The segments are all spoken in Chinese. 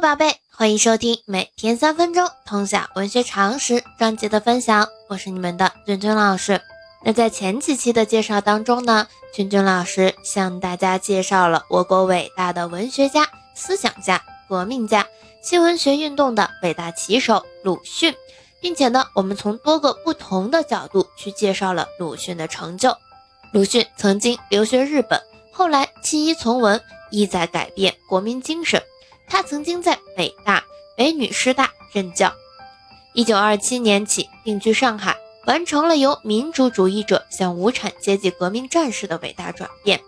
宝贝，欢迎收听每天三分钟通晓文学常识专辑的分享，我是你们的君君老师。那在前几期的介绍当中呢，君君老师向大家介绍了我国伟大的文学家、思想家、革命家、新文学运动的伟大旗手鲁迅，并且呢，我们从多个不同的角度去介绍了鲁迅的成就。鲁迅曾经留学日本，后来弃医从文，意在改变国民精神。他曾经在北大、北女师大任教。一九二七年起定居上海，完成了由民主主义者向无产阶级革命战士的伟大转变。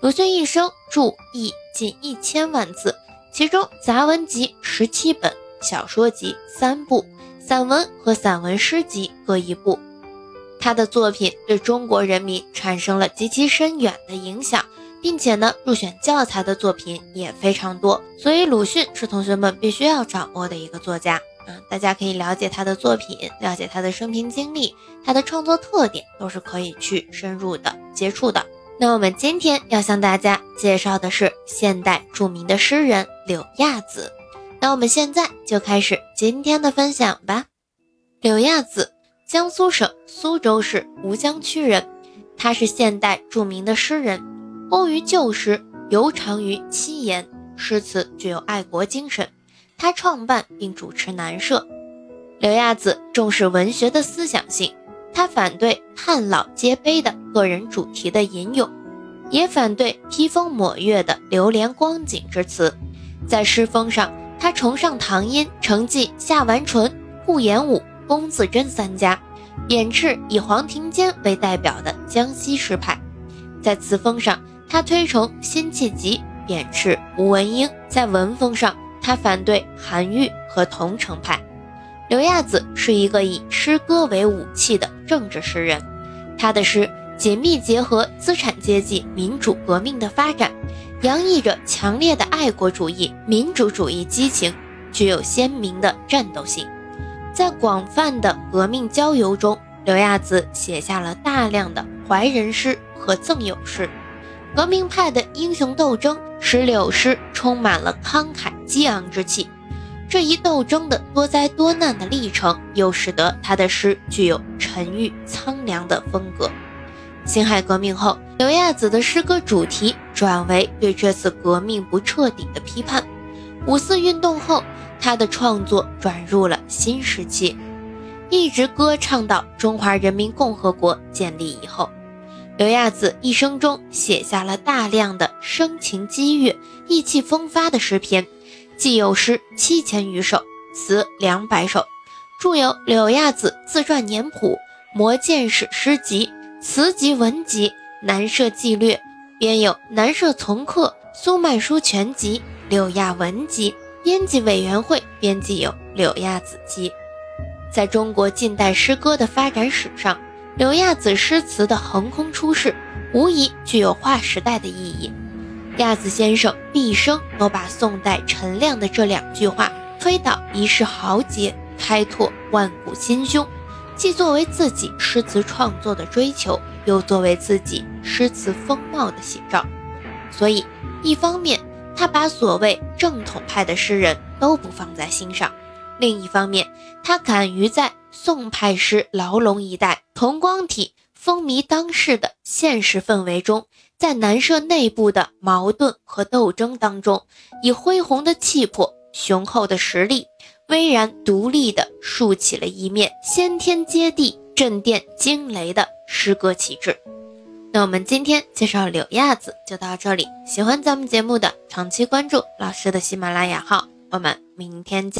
鲁迅一生著译近一千万字，其中杂文集十七本，小说集三部，散文和散文诗集各一部。他的作品对中国人民产生了极其深远的影响。并且呢，入选教材的作品也非常多，所以鲁迅是同学们必须要掌握的一个作家嗯！大家可以了解他的作品，了解他的生平经历，他的创作特点都是可以去深入的接触的。那我们今天要向大家介绍的是现代著名的诗人柳亚子。那我们现在就开始今天的分享吧。柳亚子，江苏省苏州市吴江区人，他是现代著名的诗人。工于旧诗，尤长于七言，诗词具有爱国精神。他创办并主持南社。柳亚子重视文学的思想性，他反对叹老皆悲的个人主题的吟咏，也反对披风抹月的流连光景之词。在诗风上，他崇尚唐音、承继夏完淳、顾炎武、龚自珍三家，贬斥以黄庭坚为代表的江西诗派。在词风上，他推崇辛弃疾，贬斥吴文英。在文风上，他反对韩愈和桐城派。柳亚子是一个以诗歌为武器的政治诗人，他的诗紧密结合资产阶级民主革命的发展，洋溢着强烈的爱国主义、民主主义激情，具有鲜明的战斗性。在广泛的革命交游中，柳亚子写下了大量的怀人诗和赠友诗。革命派的英雄斗争使柳诗充满了慷慨激昂之气，这一斗争的多灾多难的历程，又使得他的诗具有沉郁苍凉的风格。辛亥革命后，柳亚子的诗歌主题转为对这次革命不彻底的批判。五四运动后，他的创作转入了新时期，一直歌唱到中华人民共和国建立以后。柳亚子一生中写下了大量的声情激越、意气风发的诗篇，既有诗七千余首，词两百首，著有《柳亚子自传年谱》《魔剑史诗集》《词集文集》《南社纪略》，编有《南社从客》《苏曼殊全集》《柳亚文集》，编辑委员会编辑有《柳亚子集》。在中国近代诗歌的发展史上，柳亚子诗词的横空出世，无疑具有划时代的意义。亚子先生毕生都把宋代陈亮的这两句话推导一世豪杰，开拓万古心胸，既作为自己诗词创作的追求，又作为自己诗词风貌的写照。所以，一方面他把所谓正统派的诗人都不放在心上；另一方面，他敢于在宋派诗牢笼一代。同光体风靡当世的现实氛围中，在南社内部的矛盾和斗争当中，以恢宏的气魄、雄厚的实力，巍然独立地竖起了一面先天接地、震电惊雷的诗歌旗帜。那我们今天介绍柳亚子就到这里，喜欢咱们节目的长期关注老师的喜马拉雅号，我们明天见。